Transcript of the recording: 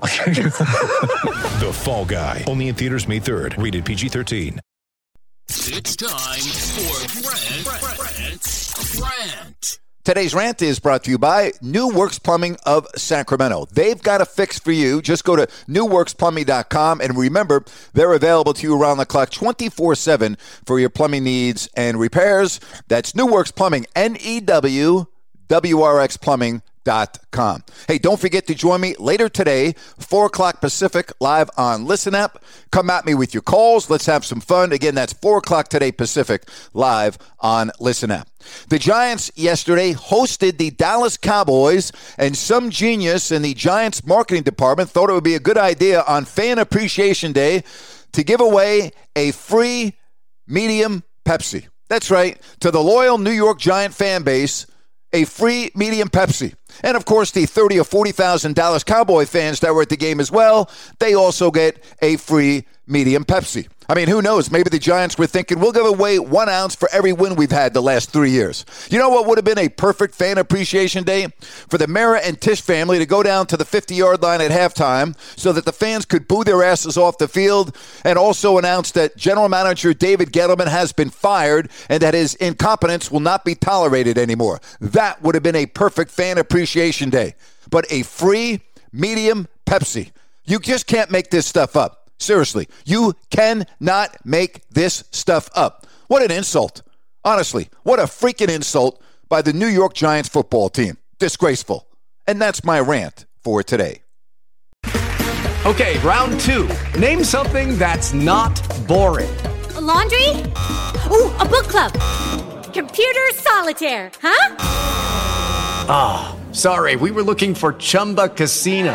The Fall Guy. Only in theaters May 3rd. Rated PG-13. It's time for Grant, Grant, Grant. Today's rant is brought to you by New Works Plumbing of Sacramento. They've got a fix for you. Just go to newworksplumbing.com and remember, they're available to you around the clock 24 7 for your plumbing needs and repairs. That's New Works Plumbing, N E W W R X Plumbing. Com. Hey, don't forget to join me later today, 4 o'clock Pacific, live on Listen App. Come at me with your calls. Let's have some fun. Again, that's 4 o'clock today Pacific, live on Listen App. The Giants yesterday hosted the Dallas Cowboys, and some genius in the Giants marketing department thought it would be a good idea on Fan Appreciation Day to give away a free medium Pepsi. That's right, to the loyal New York Giant fan base, a free medium Pepsi. And of course, the 30 or 40,000 Dallas Cowboy fans that were at the game as well, they also get a free medium Pepsi. I mean, who knows? Maybe the Giants were thinking we'll give away one ounce for every win we've had the last three years. You know what would have been a perfect fan appreciation day? For the Mara and Tisch family to go down to the 50 yard line at halftime so that the fans could boo their asses off the field and also announce that general manager David Gettleman has been fired and that his incompetence will not be tolerated anymore. That would have been a perfect fan appreciation day. But a free medium Pepsi. You just can't make this stuff up. Seriously, you cannot make this stuff up. What an insult. Honestly, what a freaking insult by the New York Giants football team. Disgraceful. And that's my rant for today. Okay, round two. Name something that's not boring. A laundry? Ooh, a book club. Computer solitaire, huh? Ah, sorry, we were looking for Chumba Casino.